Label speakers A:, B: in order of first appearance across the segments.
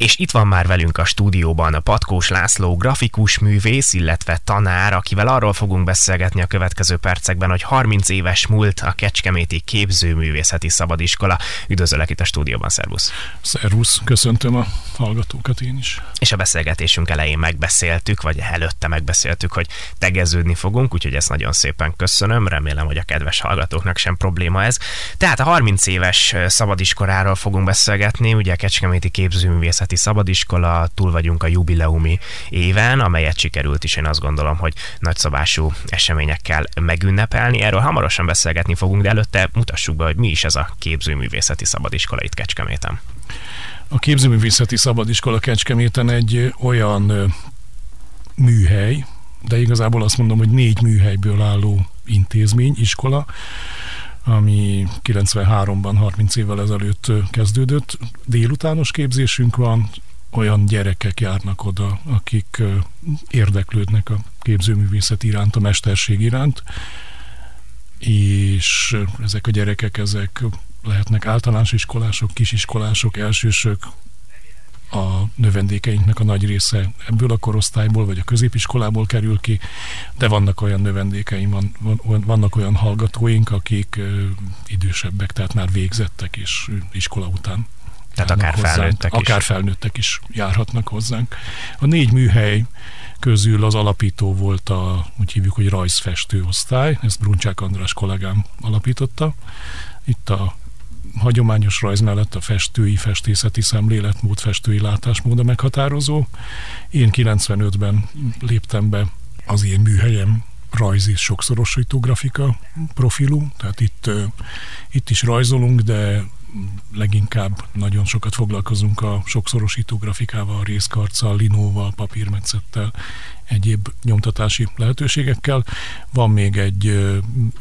A: És itt van már velünk a stúdióban a Patkós László, grafikus művész, illetve tanár, akivel arról fogunk beszélgetni a következő percekben, hogy 30 éves múlt a Kecskeméti Képzőművészeti Szabadiskola. Üdvözöllek itt a stúdióban, szervusz!
B: Szervusz, köszöntöm a hallgatókat én is.
A: És a beszélgetésünk elején megbeszéltük, vagy előtte megbeszéltük, hogy tegeződni fogunk, úgyhogy ezt nagyon szépen köszönöm, remélem, hogy a kedves hallgatóknak sem probléma ez. Tehát a 30 éves szabadiskoláról fogunk beszélgetni, ugye a Kecskeméti Képzőművészeti Művészeti Szabadiskola, túl vagyunk a jubileumi éven, amelyet sikerült is én azt gondolom, hogy nagyszabású eseményekkel megünnepelni. Erről hamarosan beszélgetni fogunk, de előtte mutassuk be, hogy mi is ez a Képzőművészeti Szabadiskola itt Kecskeméten.
B: A Képzőművészeti Szabadiskola Kecskeméten egy olyan műhely, de igazából azt mondom, hogy négy műhelyből álló intézmény, iskola, ami 93-ban, 30 évvel ezelőtt kezdődött. Délutános képzésünk van, olyan gyerekek járnak oda, akik érdeklődnek a képzőművészet iránt, a mesterség iránt, és ezek a gyerekek, ezek lehetnek általános iskolások, kisiskolások, elsősök, a növendékeinknek a nagy része ebből a korosztályból, vagy a középiskolából kerül ki, de vannak olyan növendékeim, van, van, vannak olyan hallgatóink, akik ö, idősebbek, tehát már végzettek, és iskola után
A: tehát akár hozzánk, felnőttek
B: is. Akár felnőttek is járhatnak hozzánk. A négy műhely közül az alapító volt a, úgy hívjuk, hogy rajzfestő osztály, ezt Bruncsák András kollégám alapította. Itt a hagyományos rajz mellett a festői, festészeti szemléletmód, festői látásmód a meghatározó. Én 95-ben léptem be az én műhelyem rajzi sokszorosító grafika profilú, tehát itt, itt is rajzolunk, de leginkább nagyon sokat foglalkozunk a sokszorosító grafikával, részkarccal, linóval, papírmetszettel, egyéb nyomtatási lehetőségekkel. Van még egy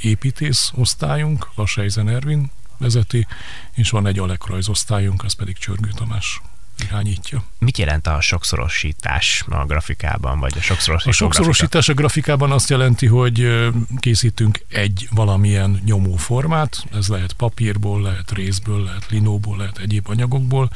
B: építész osztályunk, Vassejzen Ervin vezeti, és van egy alekrajzosztályunk, az pedig Csörgő Tamás irányítja.
A: Mit jelent a sokszorosítás a grafikában, vagy a sokszorosítás?
B: A sokszorosítás a grafikában azt jelenti, hogy készítünk egy valamilyen nyomóformát, ez lehet papírból, lehet részből, lehet linóból, lehet egyéb anyagokból,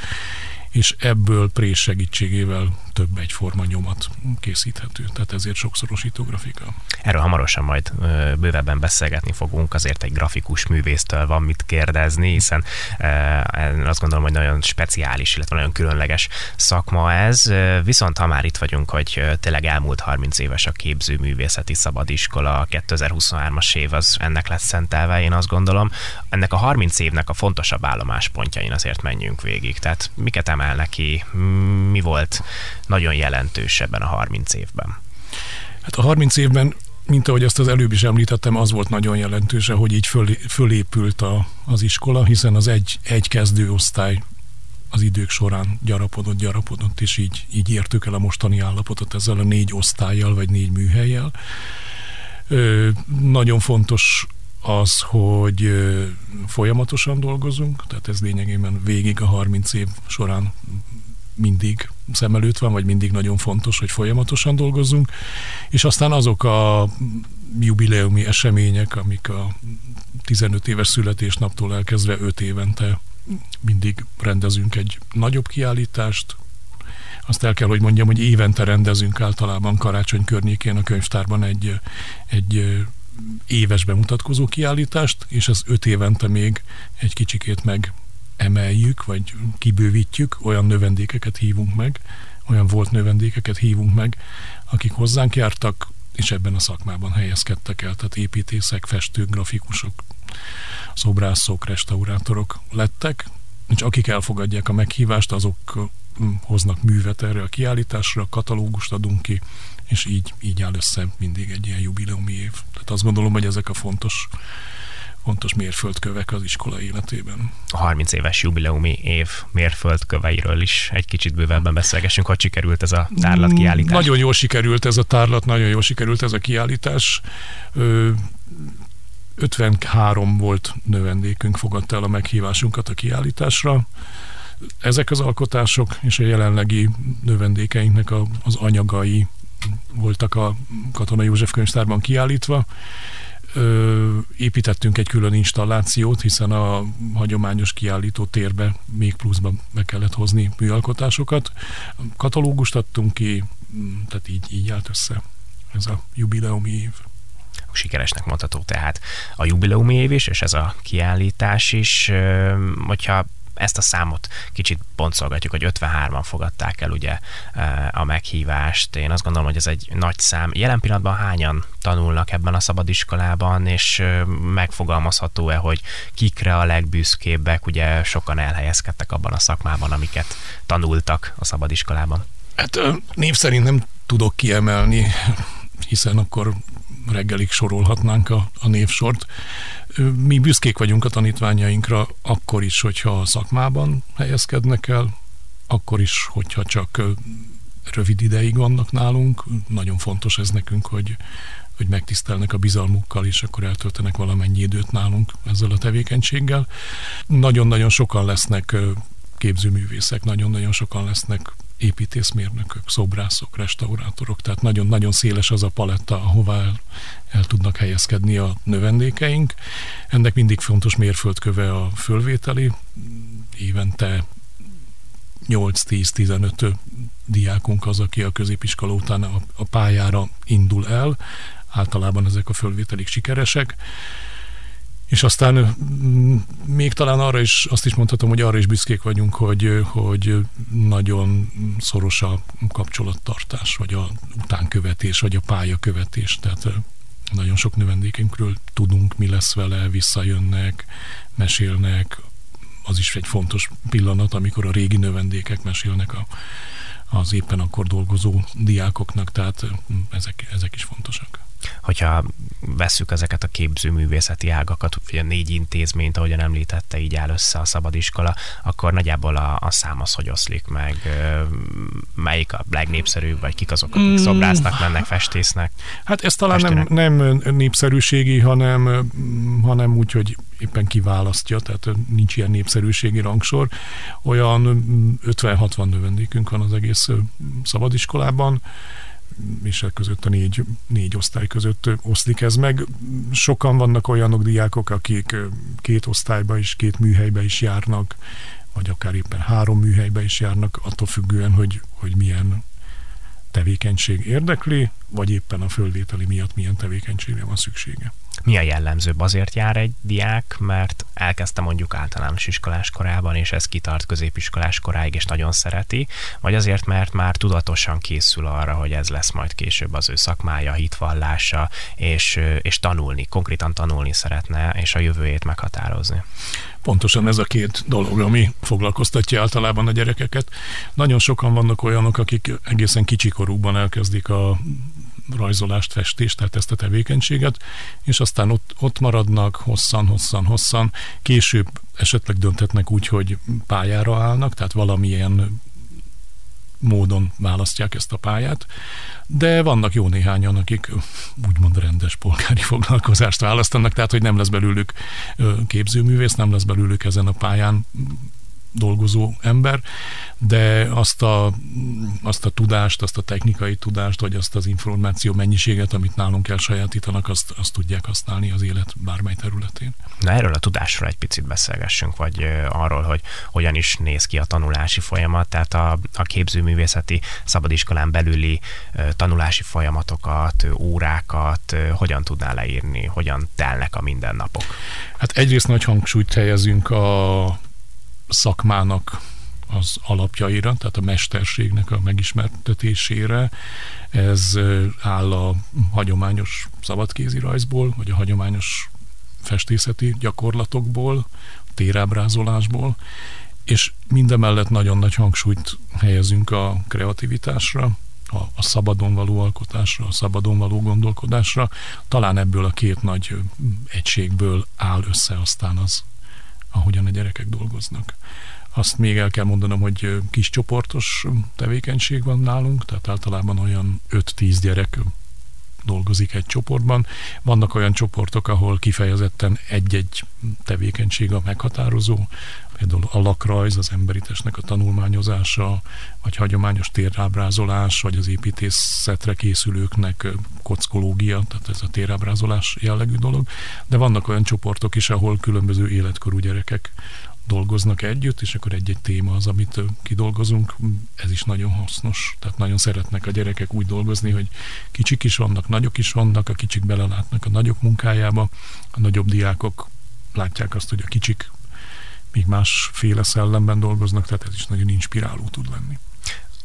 B: és ebből prés segítségével több egyforma nyomat készíthető. Tehát ezért sokszorosító grafika.
A: Erről hamarosan majd bővebben beszélgetni fogunk, azért egy grafikus művésztől van mit kérdezni, hiszen azt gondolom, hogy nagyon speciális, illetve nagyon különleges szakma ez. Viszont ha már itt vagyunk, hogy tényleg elmúlt 30 éves a képzőművészeti szabadiskola, a 2023-as év az ennek lesz szentelve, én azt gondolom. Ennek a 30 évnek a fontosabb állomáspontjain azért menjünk végig. Tehát miket emel neki, mi volt nagyon jelentős ebben a 30 évben?
B: Hát a 30 évben mint ahogy azt az előbb is említettem, az volt nagyon jelentős, hogy így föl, fölépült a, az iskola, hiszen az egy, egy kezdőosztály az idők során gyarapodott, gyarapodott, és így, így értük el a mostani állapotot ezzel a négy osztályjal, vagy négy műhelyjel. Ö, nagyon fontos az, hogy folyamatosan dolgozunk, tehát ez lényegében végig a 30 év során mindig szem előtt van, vagy mindig nagyon fontos, hogy folyamatosan dolgozzunk, és aztán azok a jubileumi események, amik a 15 éves születésnaptól elkezdve 5 évente mindig rendezünk egy nagyobb kiállítást, azt el kell, hogy mondjam, hogy évente rendezünk általában karácsony környékén a könyvtárban egy, egy éves bemutatkozó kiállítást, és ez öt évente még egy kicsikét meg emeljük, vagy kibővítjük, olyan növendékeket hívunk meg, olyan volt növendékeket hívunk meg, akik hozzánk jártak, és ebben a szakmában helyezkedtek el, tehát építészek, festők, grafikusok, szobrászok, restaurátorok lettek, és akik elfogadják a meghívást, azok hoznak művet erre a kiállításra, katalógust adunk ki, és így, így áll össze mindig egy ilyen jubileumi év. Tehát azt gondolom, hogy ezek a fontos fontos mérföldkövek az iskola életében.
A: A 30 éves jubileumi év mérföldköveiről is egy kicsit bővebben beszélgessünk, hogy sikerült ez a tárlat mm, kiállítás.
B: Nagyon jól sikerült ez a tárlat, nagyon jól sikerült ez a kiállítás. 53 volt növendékünk fogadta el a meghívásunkat a kiállításra. Ezek az alkotások és a jelenlegi növendékeinknek a, az anyagai voltak a Katona József könyvtárban kiállítva Ö, építettünk egy külön installációt, hiszen a hagyományos kiállító térbe még pluszban be kellett hozni műalkotásokat. Katalógust adtunk ki, tehát így, így állt össze ez a jubileumi év
A: sikeresnek mondható tehát a jubileumi év is, és ez a kiállítás is, hogyha ezt a számot kicsit pontszolgatjuk, hogy 53-an fogadták el ugye a meghívást. Én azt gondolom, hogy ez egy nagy szám. Jelen pillanatban hányan tanulnak ebben a szabadiskolában, és megfogalmazható-e, hogy kikre a legbüszkébbek, ugye sokan elhelyezkedtek abban a szakmában, amiket tanultak a szabadiskolában?
B: Hát név szerint nem tudok kiemelni, hiszen akkor reggelig sorolhatnánk a, a névsort. Mi büszkék vagyunk a tanítványainkra akkor is, hogyha a szakmában helyezkednek el, akkor is, hogyha csak rövid ideig vannak nálunk. Nagyon fontos ez nekünk, hogy, hogy megtisztelnek a bizalmukkal, és akkor eltöltenek valamennyi időt nálunk ezzel a tevékenységgel. Nagyon-nagyon sokan lesznek képzőművészek, nagyon-nagyon sokan lesznek építészmérnökök, szobrászok, restaurátorok, tehát nagyon-nagyon széles az a paletta, ahová el, tudnak helyezkedni a növendékeink. Ennek mindig fontos mérföldköve a fölvételi, évente 8-10-15 diákunk az, aki a középiskola után a pályára indul el. Általában ezek a fölvételik sikeresek. És aztán még talán arra is, azt is mondhatom, hogy arra is büszkék vagyunk, hogy, hogy nagyon szoros a kapcsolattartás, vagy a utánkövetés, vagy a pályakövetés. Tehát nagyon sok növendékünkről tudunk, mi lesz vele, visszajönnek, mesélnek. Az is egy fontos pillanat, amikor a régi növendékek mesélnek a, az éppen akkor dolgozó diákoknak, tehát ezek, ezek is fontosak
A: hogyha vesszük ezeket a képzőművészeti ágakat, ugye a négy intézményt, ahogyan említette, így áll össze a szabadiskola, akkor nagyjából a, a szám az hogy oszlik meg, melyik a legnépszerűbb, vagy kik azok, akik mm. szobrásznak, mennek, festésznek?
B: Hát ez talán nem, nem népszerűségi, hanem, hanem úgy, hogy éppen kiválasztja, tehát nincs ilyen népszerűségi rangsor. Olyan 50-60 növendékünk van az egész szabadiskolában, e között a négy, négy osztály között oszlik ez meg. Sokan vannak olyanok diákok, akik két osztályba is, két műhelybe is járnak, vagy akár éppen három műhelybe is járnak, attól függően, hogy, hogy milyen tevékenység érdekli, vagy éppen a földvételi miatt milyen tevékenységre van szüksége.
A: Mi a jellemzőbb? Azért jár egy diák, mert elkezdte mondjuk általános iskolás korában, és ez kitart középiskolás koráig, és nagyon szereti, vagy azért, mert már tudatosan készül arra, hogy ez lesz majd később az ő szakmája, hitvallása, és, és tanulni, konkrétan tanulni szeretne, és a jövőjét meghatározni.
B: Pontosan ez a két dolog, ami foglalkoztatja általában a gyerekeket. Nagyon sokan vannak olyanok, akik egészen kicsikorúban elkezdik a rajzolást, festést, tehát ezt a tevékenységet, és aztán ott, ott maradnak hosszan, hosszan, hosszan. Később esetleg dönthetnek úgy, hogy pályára állnak, tehát valamilyen módon választják ezt a pályát, de vannak jó néhányan, akik úgymond rendes polgári foglalkozást választanak, tehát hogy nem lesz belőlük képzőművész, nem lesz belőlük ezen a pályán dolgozó ember, de azt a, azt a tudást, azt a technikai tudást, vagy azt az információ mennyiséget, amit nálunk elsajátítanak, azt, azt tudják használni az élet bármely területén.
A: Na erről a tudásról egy picit beszélgessünk, vagy arról, hogy hogyan is néz ki a tanulási folyamat, tehát a, a képzőművészeti szabadiskolán belüli tanulási folyamatokat, órákat hogyan tudná leírni, hogyan telnek a mindennapok?
B: Hát egyrészt nagy hangsúlyt helyezünk a szakmának az alapjaira, tehát a mesterségnek a megismertetésére. Ez áll a hagyományos szabadkézi rajzból, vagy a hagyományos festészeti gyakorlatokból, térábrázolásból, és mindemellett nagyon nagy hangsúlyt helyezünk a kreativitásra, a, a szabadon való alkotásra, a szabadon való gondolkodásra. Talán ebből a két nagy egységből áll össze aztán az ahogyan a gyerekek dolgoznak. Azt még el kell mondanom, hogy kis csoportos tevékenység van nálunk, tehát általában olyan 5-10 gyerek dolgozik egy csoportban. Vannak olyan csoportok, ahol kifejezetten egy-egy tevékenység a meghatározó, például a lakrajz, az emberitesnek a tanulmányozása, vagy hagyományos térábrázolás, vagy az építészetre készülőknek kockológia, tehát ez a térábrázolás jellegű dolog, de vannak olyan csoportok is, ahol különböző életkorú gyerekek dolgoznak együtt, és akkor egy-egy téma az, amit kidolgozunk, ez is nagyon hasznos. Tehát nagyon szeretnek a gyerekek úgy dolgozni, hogy kicsik is vannak, nagyok is vannak, a kicsik belelátnak a nagyok munkájába, a nagyobb diákok látják azt, hogy a kicsik még másféle szellemben dolgoznak, tehát ez is nagyon inspiráló tud lenni.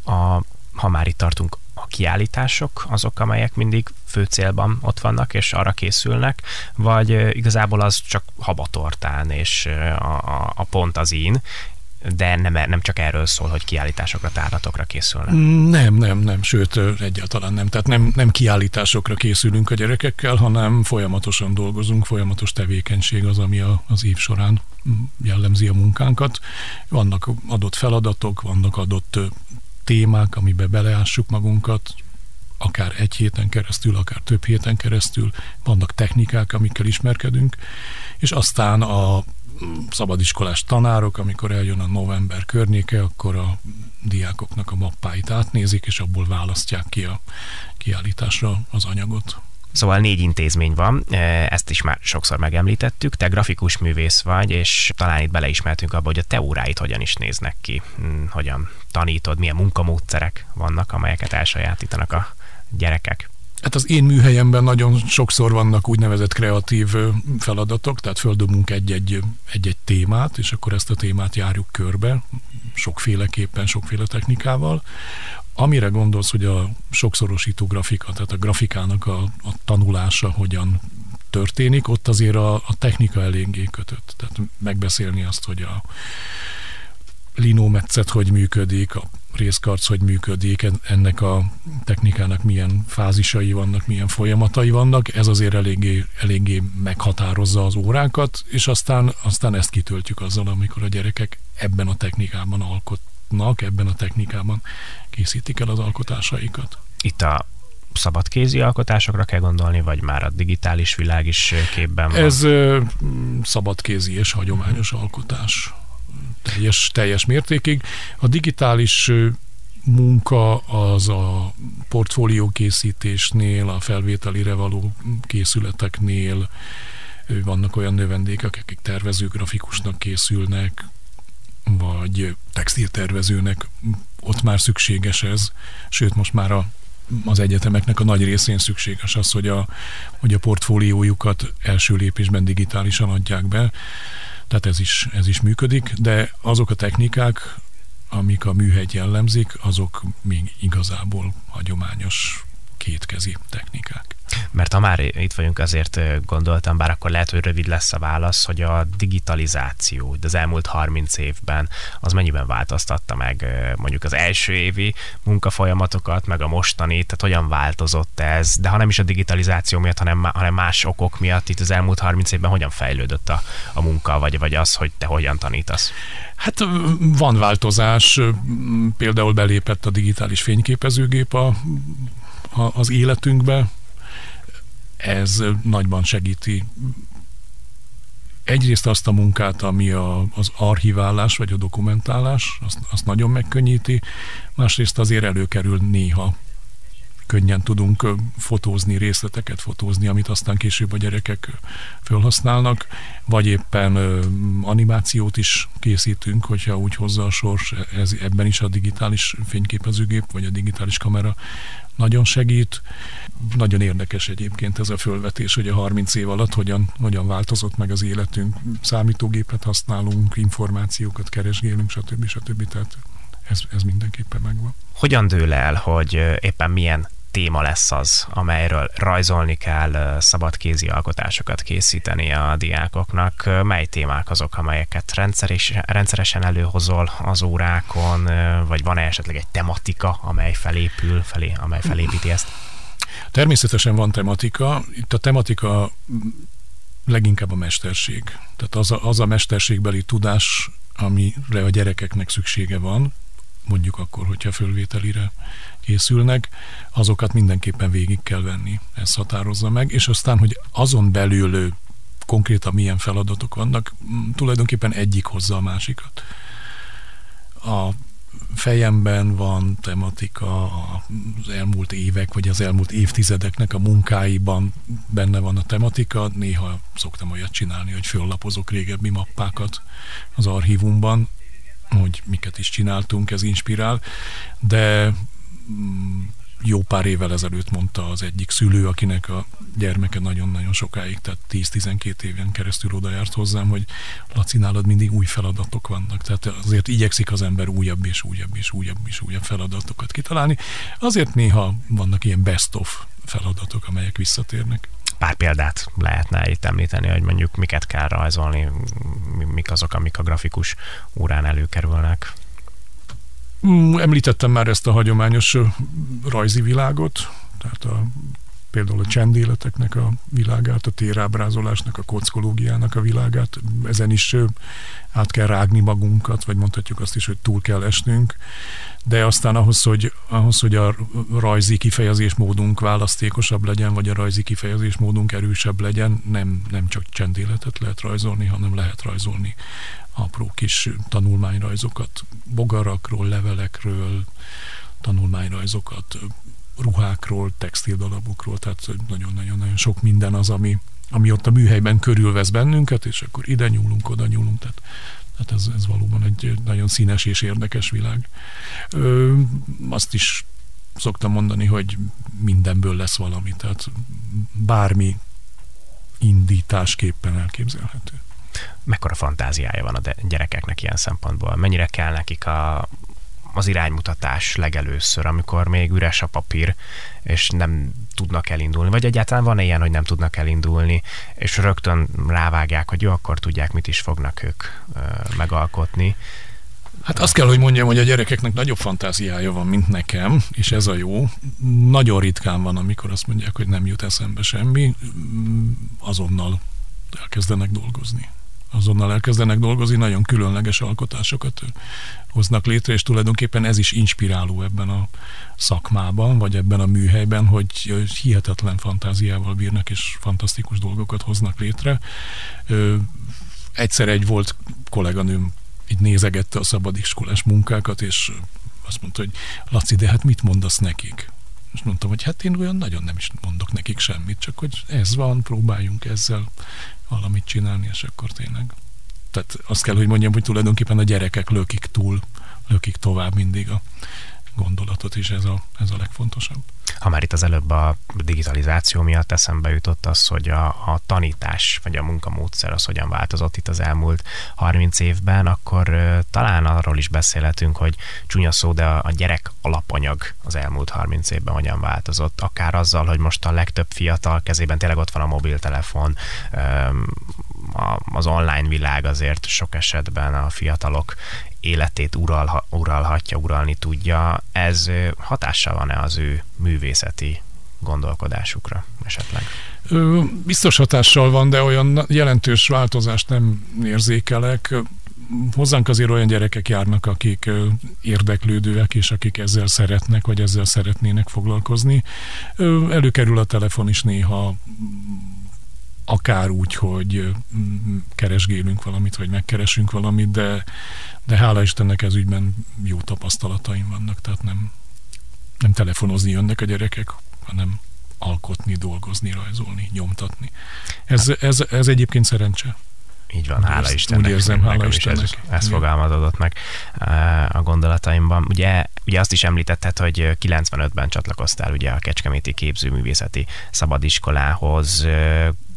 A: A, ha már itt tartunk, a kiállítások azok, amelyek mindig fő célban ott vannak, és arra készülnek, vagy igazából az csak habatortán, és a, a, a pont az én, de nem, nem csak erről szól, hogy kiállításokra, tárlatokra készülnek.
B: Nem, nem, nem, sőt, egyáltalán nem. Tehát nem, nem kiállításokra készülünk a gyerekekkel, hanem folyamatosan dolgozunk, folyamatos tevékenység az, ami a, az év során jellemzi a munkánkat. Vannak adott feladatok, vannak adott témák, amibe beleássuk magunkat, akár egy héten keresztül, akár több héten keresztül, vannak technikák, amikkel ismerkedünk, és aztán a szabadiskolás tanárok, amikor eljön a november környéke, akkor a diákoknak a mappáit átnézik, és abból választják ki a kiállításra az anyagot.
A: Szóval négy intézmény van, e, ezt is már sokszor megemlítettük. Te grafikus művész vagy, és talán itt beleismertünk abba, hogy a te óráid hogyan is néznek ki, hmm, hogyan tanítod, milyen munkamódszerek vannak, amelyeket elsajátítanak a gyerekek.
B: Hát az én műhelyemben nagyon sokszor vannak úgynevezett kreatív feladatok, tehát földobunk egy-egy, egy-egy témát, és akkor ezt a témát járjuk körbe, sokféleképpen, sokféle technikával. Amire gondolsz, hogy a sokszorosító grafika, tehát a grafikának a, a tanulása hogyan történik, ott azért a, a technika eléggé kötött. Tehát megbeszélni azt, hogy a linómetszet hogy működik, a részkarc hogy működik, ennek a technikának milyen fázisai vannak, milyen folyamatai vannak, ez azért eléggé, eléggé meghatározza az órákat, és aztán, aztán ezt kitöltjük azzal, amikor a gyerekek ebben a technikában alkotnak, ebben a technikában készítik el az alkotásaikat.
A: Itt a szabadkézi alkotásokra kell gondolni, vagy már a digitális világ is képben van?
B: Ez ö, szabadkézi és hagyományos alkotás teljes, teljes mértékig. A digitális munka az a portfólió készítésnél, a felvételire való készületeknél vannak olyan növendékek, akik tervező grafikusnak készülnek, vagy textiltervezőnek, ott már szükséges ez, sőt most már a, az egyetemeknek a nagy részén szükséges az, hogy a, hogy a portfóliójukat első lépésben digitálisan adják be. Tehát ez is, ez is működik, de azok a technikák, amik a műhegy jellemzik, azok még igazából hagyományos kétkezi technikák.
A: Mert ha már itt vagyunk, azért gondoltam, bár akkor lehet, hogy rövid lesz a válasz, hogy a digitalizáció az elmúlt 30 évben az mennyiben változtatta meg mondjuk az első évi munkafolyamatokat, meg a mostani, tehát hogyan változott ez, de ha nem is a digitalizáció miatt, hanem, hanem más okok miatt, itt az elmúlt 30 évben hogyan fejlődött a, a munka, vagy, vagy az, hogy te hogyan tanítasz?
B: Hát van változás, például belépett a digitális fényképezőgép a, a, az életünkbe, ez nagyban segíti. Egyrészt azt a munkát, ami a, az archiválás vagy a dokumentálás, azt, azt nagyon megkönnyíti, másrészt azért előkerül néha könnyen tudunk fotózni, részleteket fotózni, amit aztán később a gyerekek felhasználnak, vagy éppen animációt is készítünk, hogyha úgy hozza a sors, ez, ebben is a digitális fényképezőgép, vagy a digitális kamera nagyon segít. Nagyon érdekes egyébként ez a fölvetés, hogy a 30 év alatt hogyan, hogyan változott meg az életünk. Számítógépet használunk, információkat keresgélünk, stb. stb. Tehát ez, ez mindenképpen megvan.
A: Hogyan dől el, hogy éppen milyen téma lesz az, amelyről rajzolni kell, szabadkézi alkotásokat készíteni a diákoknak. Mely témák azok, amelyeket rendszeres, rendszeresen előhozol az órákon, vagy van-e esetleg egy tematika, amely felépül, felé, amely felépíti ezt?
B: Természetesen van tematika. Itt a tematika leginkább a mesterség. Tehát az a, az a mesterségbeli tudás, amire a gyerekeknek szüksége van, mondjuk akkor, hogyha fölvételire készülnek, azokat mindenképpen végig kell venni, ez határozza meg, és aztán, hogy azon belül konkrétan milyen feladatok vannak, tulajdonképpen egyik hozza a másikat. A fejemben van tematika az elmúlt évek, vagy az elmúlt évtizedeknek a munkáiban benne van a tematika. Néha szoktam olyat csinálni, hogy föllapozok régebbi mappákat az archívumban, hogy miket is csináltunk, ez inspirál, de mm, jó pár évvel ezelőtt mondta az egyik szülő, akinek a gyermeke nagyon-nagyon sokáig, tehát 10-12 éven keresztül oda járt hozzám, hogy Laci, nálad mindig új feladatok vannak. Tehát azért igyekszik az ember újabb és újabb és újabb és újabb feladatokat kitalálni. Azért néha vannak ilyen best of feladatok, amelyek visszatérnek
A: pár példát lehetne itt említeni, hogy mondjuk miket kell rajzolni, mik azok, amik a grafikus órán előkerülnek.
B: Mm, említettem már ezt a hagyományos rajzi világot, tehát a, például a csendéleteknek a világát, a térábrázolásnak, a kockológiának a világát, ezen is át kell rágni magunkat, vagy mondhatjuk azt is, hogy túl kell esnünk, de aztán ahhoz, hogy, ahhoz, hogy a rajzi kifejezésmódunk választékosabb legyen, vagy a rajzi kifejezésmódunk erősebb legyen, nem, nem csak csendéletet lehet rajzolni, hanem lehet rajzolni apró kis tanulmányrajzokat, bogarakról, levelekről, tanulmányrajzokat, ruhákról, textildalabokról, tehát nagyon-nagyon-nagyon sok minden az, ami, ami ott a műhelyben körülvesz bennünket, és akkor ide nyúlunk, oda nyúlunk, tehát, tehát ez, ez valóban egy nagyon színes és érdekes világ. Ö, azt is szoktam mondani, hogy mindenből lesz valami, tehát bármi indításképpen elképzelhető
A: mekkora fantáziája van a gyerekeknek ilyen szempontból? Mennyire kell nekik a, az iránymutatás legelőször, amikor még üres a papír, és nem tudnak elindulni, vagy egyáltalán van ilyen, hogy nem tudnak elindulni, és rögtön rávágják, hogy jó, akkor tudják, mit is fognak ők ö, megalkotni.
B: Hát azt kell, hogy mondjam, hogy a gyerekeknek nagyobb fantáziája van, mint nekem, és ez a jó. Nagyon ritkán van, amikor azt mondják, hogy nem jut eszembe semmi, azonnal elkezdenek dolgozni azonnal elkezdenek dolgozni, nagyon különleges alkotásokat hoznak létre, és tulajdonképpen ez is inspiráló ebben a szakmában, vagy ebben a műhelyben, hogy hihetetlen fantáziával bírnak, és fantasztikus dolgokat hoznak létre. Egyszer egy volt kolléganőm így nézegette a szabadiskolás munkákat, és azt mondta, hogy Laci, de hát mit mondasz nekik? És mondtam, hogy hát én olyan nagyon nem is mondok nekik semmit, csak hogy ez van, próbáljunk ezzel valamit csinálni, és akkor tényleg. Tehát azt kell, hogy mondjam, hogy tulajdonképpen a gyerekek lökik túl, lökik tovább mindig a gondolatot, és ez a, ez a legfontosabb.
A: Ha már itt az előbb a digitalizáció miatt eszembe jutott az, hogy a, a tanítás, vagy a munkamódszer az hogyan változott itt az elmúlt 30 évben, akkor talán arról is beszélhetünk, hogy csúnya szó, de a, gyerek alapanyag az elmúlt 30 évben hogyan változott. Akár azzal, hogy most a legtöbb fiatal kezében tényleg ott van a mobiltelefon, az online világ azért sok esetben a fiatalok életét uralha, uralhatja, uralni tudja. Ez hatással van-e az ő művészeti gondolkodásukra esetleg?
B: Biztos hatással van, de olyan jelentős változást nem érzékelek. Hozzánk azért olyan gyerekek járnak, akik érdeklődőek, és akik ezzel szeretnek, vagy ezzel szeretnének foglalkozni. Előkerül a telefon is néha akár úgy, hogy keresgélünk valamit, vagy megkeresünk valamit, de, de hála Istennek ez ügyben jó tapasztalataim vannak, tehát nem, nem telefonozni jönnek a gyerekek, hanem alkotni, dolgozni, rajzolni, nyomtatni. Ez, ez, ez egyébként szerencse.
A: Így van, hála Istennek.
B: Úgy érzem, hála Istennek. Ez,
A: ez fogalmazódott meg eh, a gondolataimban. Ugye, ugye azt is említetted, hogy 95-ben csatlakoztál ugye a Kecskeméti Képzőművészeti Szabadiskolához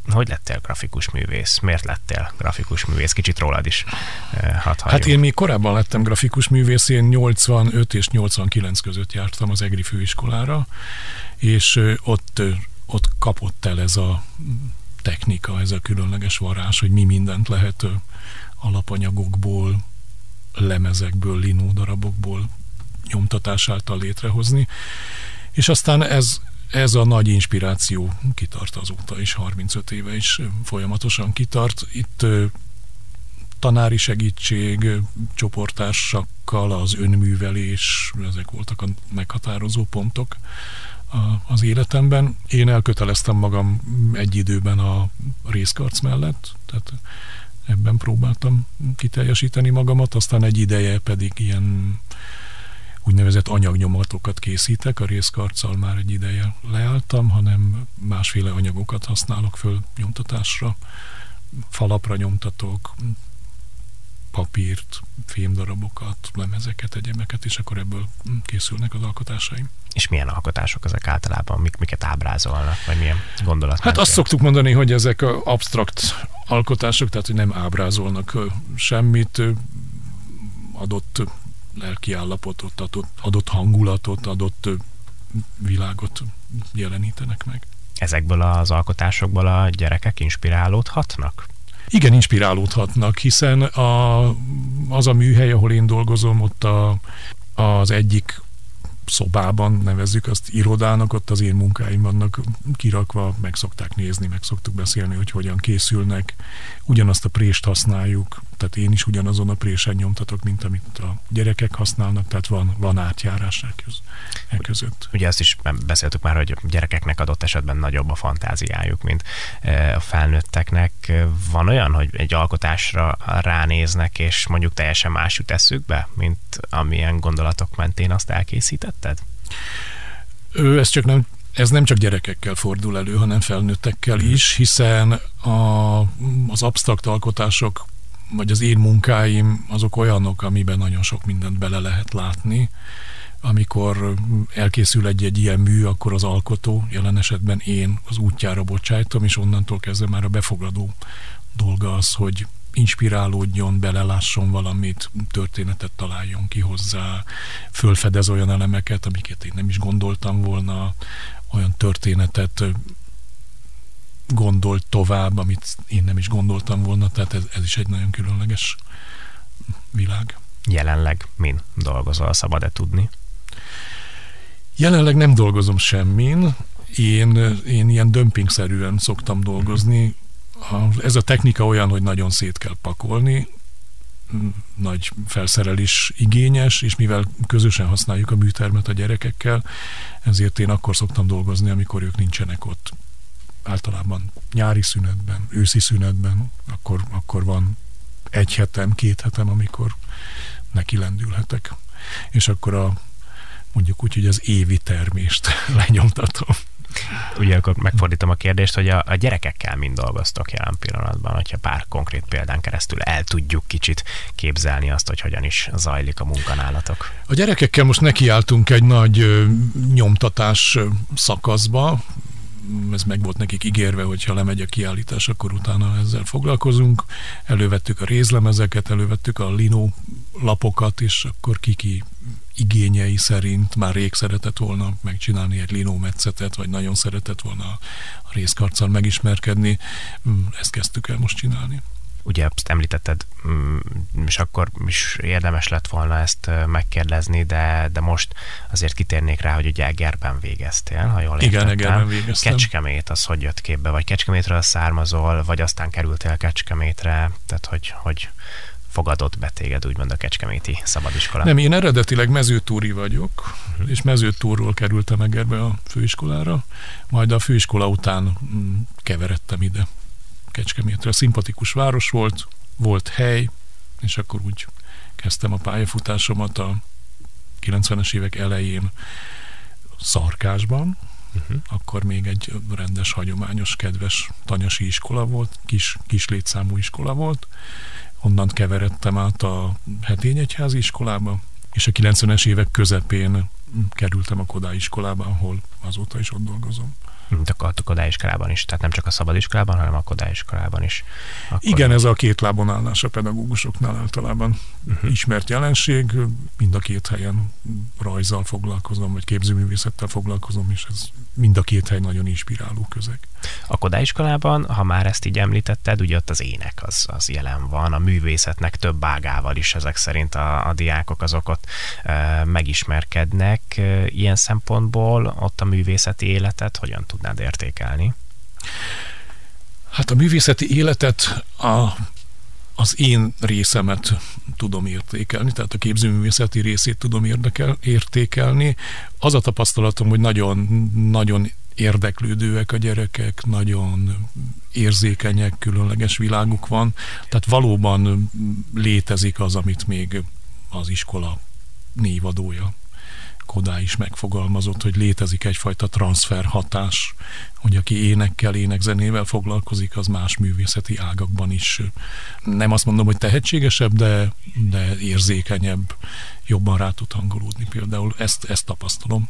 A: hogy lettél grafikus művész? Miért lettél grafikus művész? Kicsit rólad is eh, hadd
B: Hát én még korábban lettem grafikus művész, én 85 és 89 között jártam az EGRI főiskolára, és ott, ott kapott el ez a technika, ez a különleges varázs, hogy mi mindent lehet alapanyagokból, lemezekből, linódarabokból nyomtatás által létrehozni. És aztán ez, ez a nagy inspiráció kitart azóta is, 35 éve is folyamatosan kitart. Itt tanári segítség, csoportársakkal játékokkal, az önművelés, ezek voltak a meghatározó pontok az életemben. Én elköteleztem magam egy időben a részkarc mellett, tehát ebben próbáltam kiteljesíteni magamat, aztán egy ideje pedig ilyen úgynevezett anyagnyomatokat készítek, a részkarccal már egy ideje leálltam, hanem másféle anyagokat használok föl nyomtatásra, falapra nyomtatok, papírt, fémdarabokat, lemezeket, egyebeket, és akkor ebből készülnek az alkotásaim.
A: És milyen alkotások ezek általában? Mik, miket ábrázolnak, vagy milyen gondolat?
B: Hát azt szoktuk mondani, hogy ezek absztrakt alkotások, tehát hogy nem ábrázolnak semmit, adott lelki állapotot, adott, adott hangulatot, adott világot jelenítenek meg.
A: Ezekből az alkotásokból a gyerekek inspirálódhatnak?
B: Igen, inspirálódhatnak, hiszen a, az a műhely, ahol én dolgozom, ott a, az egyik szobában, nevezzük azt irodának, ott az én munkáim vannak kirakva, meg szokták nézni, meg szoktuk beszélni, hogy hogyan készülnek. Ugyanazt a prést használjuk, tehát én is ugyanazon a présen nyomtatok, mint amit a gyerekek használnak, tehát van, van átjárás e között.
A: Ugye azt is beszéltük már, hogy gyerekeknek adott esetben nagyobb a fantáziájuk, mint e, a felnőtteknek. Van olyan, hogy egy alkotásra ránéznek, és mondjuk teljesen más jut eszükbe, mint amilyen gondolatok mentén azt elkészítetted?
B: Ő, ez csak nem ez nem csak gyerekekkel fordul elő, hanem felnőttekkel is, hiszen a, az absztrakt alkotások vagy az én munkáim azok olyanok, amiben nagyon sok mindent bele lehet látni. Amikor elkészül egy-egy ilyen mű, akkor az alkotó, jelen esetben én az útjára bocsájtom, és onnantól kezdve már a befogadó dolga az, hogy inspirálódjon, belelásson valamit, történetet találjon ki hozzá, fölfedez olyan elemeket, amiket én nem is gondoltam volna, olyan történetet gondolt tovább, amit én nem is gondoltam volna, tehát ez, ez is egy nagyon különleges világ.
A: Jelenleg min dolgozol, szabad-e tudni?
B: Jelenleg nem dolgozom semmin, én, én ilyen dömpingszerűen szoktam dolgozni. Ez a technika olyan, hogy nagyon szét kell pakolni, nagy felszerelés igényes, és mivel közösen használjuk a műtermet a gyerekekkel, ezért én akkor szoktam dolgozni, amikor ők nincsenek ott általában nyári szünetben, őszi szünetben, akkor, akkor van egy hetem, két hetem, amikor neki lendülhetek. És akkor a, mondjuk úgy, hogy az évi termést lenyomtatom.
A: Ugye akkor megfordítom a kérdést, hogy a, a gyerekekkel mind dolgoztok jelen pillanatban, hogyha pár konkrét példán keresztül el tudjuk kicsit képzelni azt, hogy hogyan is zajlik a munkanálatok.
B: A gyerekekkel most nekiálltunk egy nagy ö, nyomtatás szakaszba, ez meg volt nekik ígérve, hogy ha lemegy a kiállítás, akkor utána ezzel foglalkozunk. Elővettük a rézlemezeket, elővettük a lino lapokat, és akkor kiki igényei szerint már rég szeretett volna megcsinálni egy lino metszetet, vagy nagyon szeretett volna a részkarccal megismerkedni. Ezt kezdtük el most csinálni
A: ugye ezt említetted, mm, és akkor is érdemes lett volna ezt megkérdezni, de, de most azért kitérnék rá, hogy ugye Egerben végeztél, ha jól
B: értettem. Igen, Egerben végeztem.
A: Kecskemét, az hogy jött képbe? Vagy Kecskemétről származol, vagy aztán kerültél Kecskemétre, tehát hogy, hogy fogadott be téged, úgymond a Kecskeméti Szabadiskola?
B: Nem, én eredetileg mezőtúri vagyok, uh-huh. és mezőtúrról kerültem Egerbe a főiskolára, majd a főiskola után mm, keveredtem ide. Kecskemétre. Szimpatikus város volt, volt hely, és akkor úgy kezdtem a pályafutásomat a 90-es évek elején Szarkásban, uh-huh. akkor még egy rendes, hagyományos, kedves tanyasi iskola volt, kis, kis létszámú iskola volt. Onnan keveredtem át a Hetényegyházi iskolába, és a 90-es évek közepén kerültem a Kodály iskolába, ahol azóta is ott dolgozom
A: mint a kodályiskolában is, tehát nem csak a szabadiskolában, hanem a kodályiskolában is.
B: Akkor... Igen, ez a két lábon állás a pedagógusoknál általában uh-huh. ismert jelenség, mind a két helyen rajzzal foglalkozom, vagy képzőművészettel foglalkozom, és ez mind a két hely nagyon inspiráló közeg.
A: A kodályiskolában, ha már ezt így említetted, ugye ott az ének az, az jelen van, a művészetnek több ágával is ezek szerint a, a diákok azok ott e, megismerkednek. E, ilyen szempontból ott a művészeti életet hogyan tudnád értékelni?
B: Hát a művészeti életet a az én részemet tudom értékelni, tehát a képzőművészeti részét tudom érdekel, értékelni. Az a tapasztalatom, hogy nagyon, nagyon érdeklődőek a gyerekek, nagyon érzékenyek, különleges világuk van, tehát valóban létezik az, amit még az iskola névadója Kodá is megfogalmazott, hogy létezik egyfajta transfer hatás, hogy aki énekkel, énekzenével foglalkozik, az más művészeti ágakban is nem azt mondom, hogy tehetségesebb, de, de érzékenyebb, jobban rá tud hangolódni például. Ezt, ezt tapasztalom.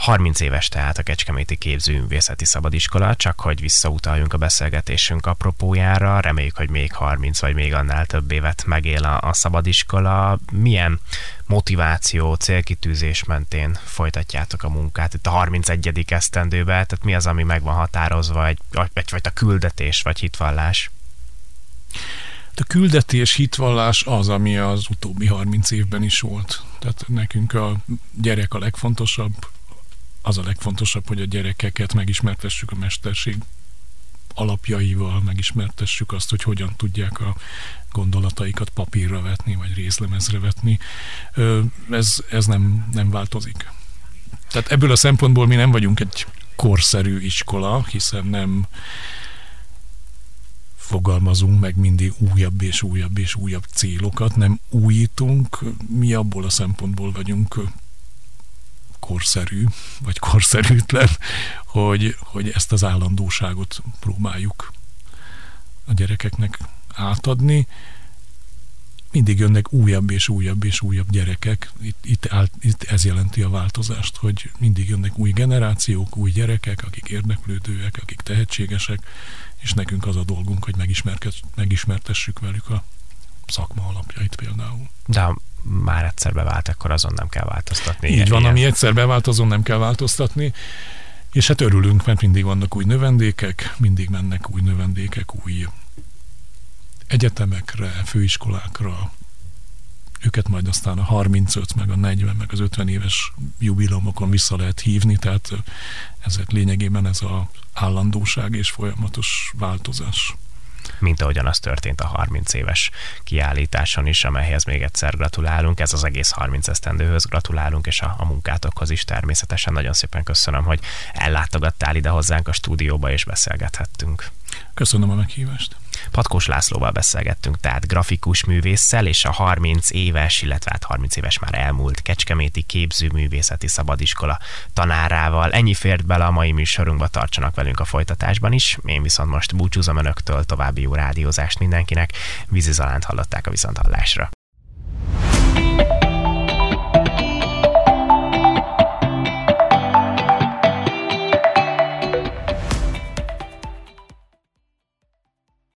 A: 30 éves tehát a Kecskeméti Képzőművészeti Szabadiskola, csak hogy visszautaljunk a beszélgetésünk apropójára, reméljük, hogy még 30 vagy még annál több évet megél a, a szabadiskola. Milyen motiváció, célkitűzés mentén folytatjátok a munkát itt a 31. esztendőben, tehát mi az, ami meg van határozva, egy, vagy, vagy a küldetés, vagy hitvallás?
B: A küldetés, hitvallás az, ami az utóbbi 30 évben is volt. Tehát nekünk a gyerek a legfontosabb, az a legfontosabb, hogy a gyerekeket megismertessük a mesterség alapjaival, megismertessük azt, hogy hogyan tudják a gondolataikat papírra vetni, vagy részlemezre vetni. Ez, ez nem, nem változik. Tehát ebből a szempontból mi nem vagyunk egy korszerű iskola, hiszen nem fogalmazunk meg mindig újabb és újabb és újabb célokat, nem újítunk, mi abból a szempontból vagyunk korszerű, vagy korszerűtlen, hogy, hogy ezt az állandóságot próbáljuk a gyerekeknek átadni. Mindig jönnek újabb és újabb és újabb gyerekek. Itt, itt, áll, itt ez jelenti a változást, hogy mindig jönnek új generációk, új gyerekek, akik érdeklődőek, akik tehetségesek, és nekünk az a dolgunk, hogy megismertessük velük a szakma alapjait például.
A: De már egyszer bevált, akkor azon nem kell változtatni.
B: Így van, ilyen. ami egyszer bevált, azon nem kell változtatni. És hát örülünk, mert mindig vannak új növendékek, mindig mennek új növendékek új egyetemekre, főiskolákra, őket majd aztán a 35, meg a 40, meg az 50 éves jubileumokon vissza lehet hívni, tehát ez lényegében ez a állandóság és folyamatos változás
A: mint ahogyan az történt a 30 éves kiállításon is, amelyhez még egyszer gratulálunk. Ez az egész 30 esztendőhöz gratulálunk, és a, a munkátokhoz is természetesen. Nagyon szépen köszönöm, hogy ellátogattál ide hozzánk a stúdióba, és beszélgethettünk.
B: Köszönöm a meghívást.
A: Patkós Lászlóval beszélgettünk, tehát grafikus művésszel, és a 30 éves, illetve hát 30 éves már elmúlt Kecskeméti Képzőművészeti Szabadiskola tanárával. Ennyi fért bele a mai műsorunkba, tartsanak velünk a folytatásban is. Én viszont most búcsúzom önöktől, további jó rádiózást mindenkinek. Vízi Zalánt hallották a viszonthallásra.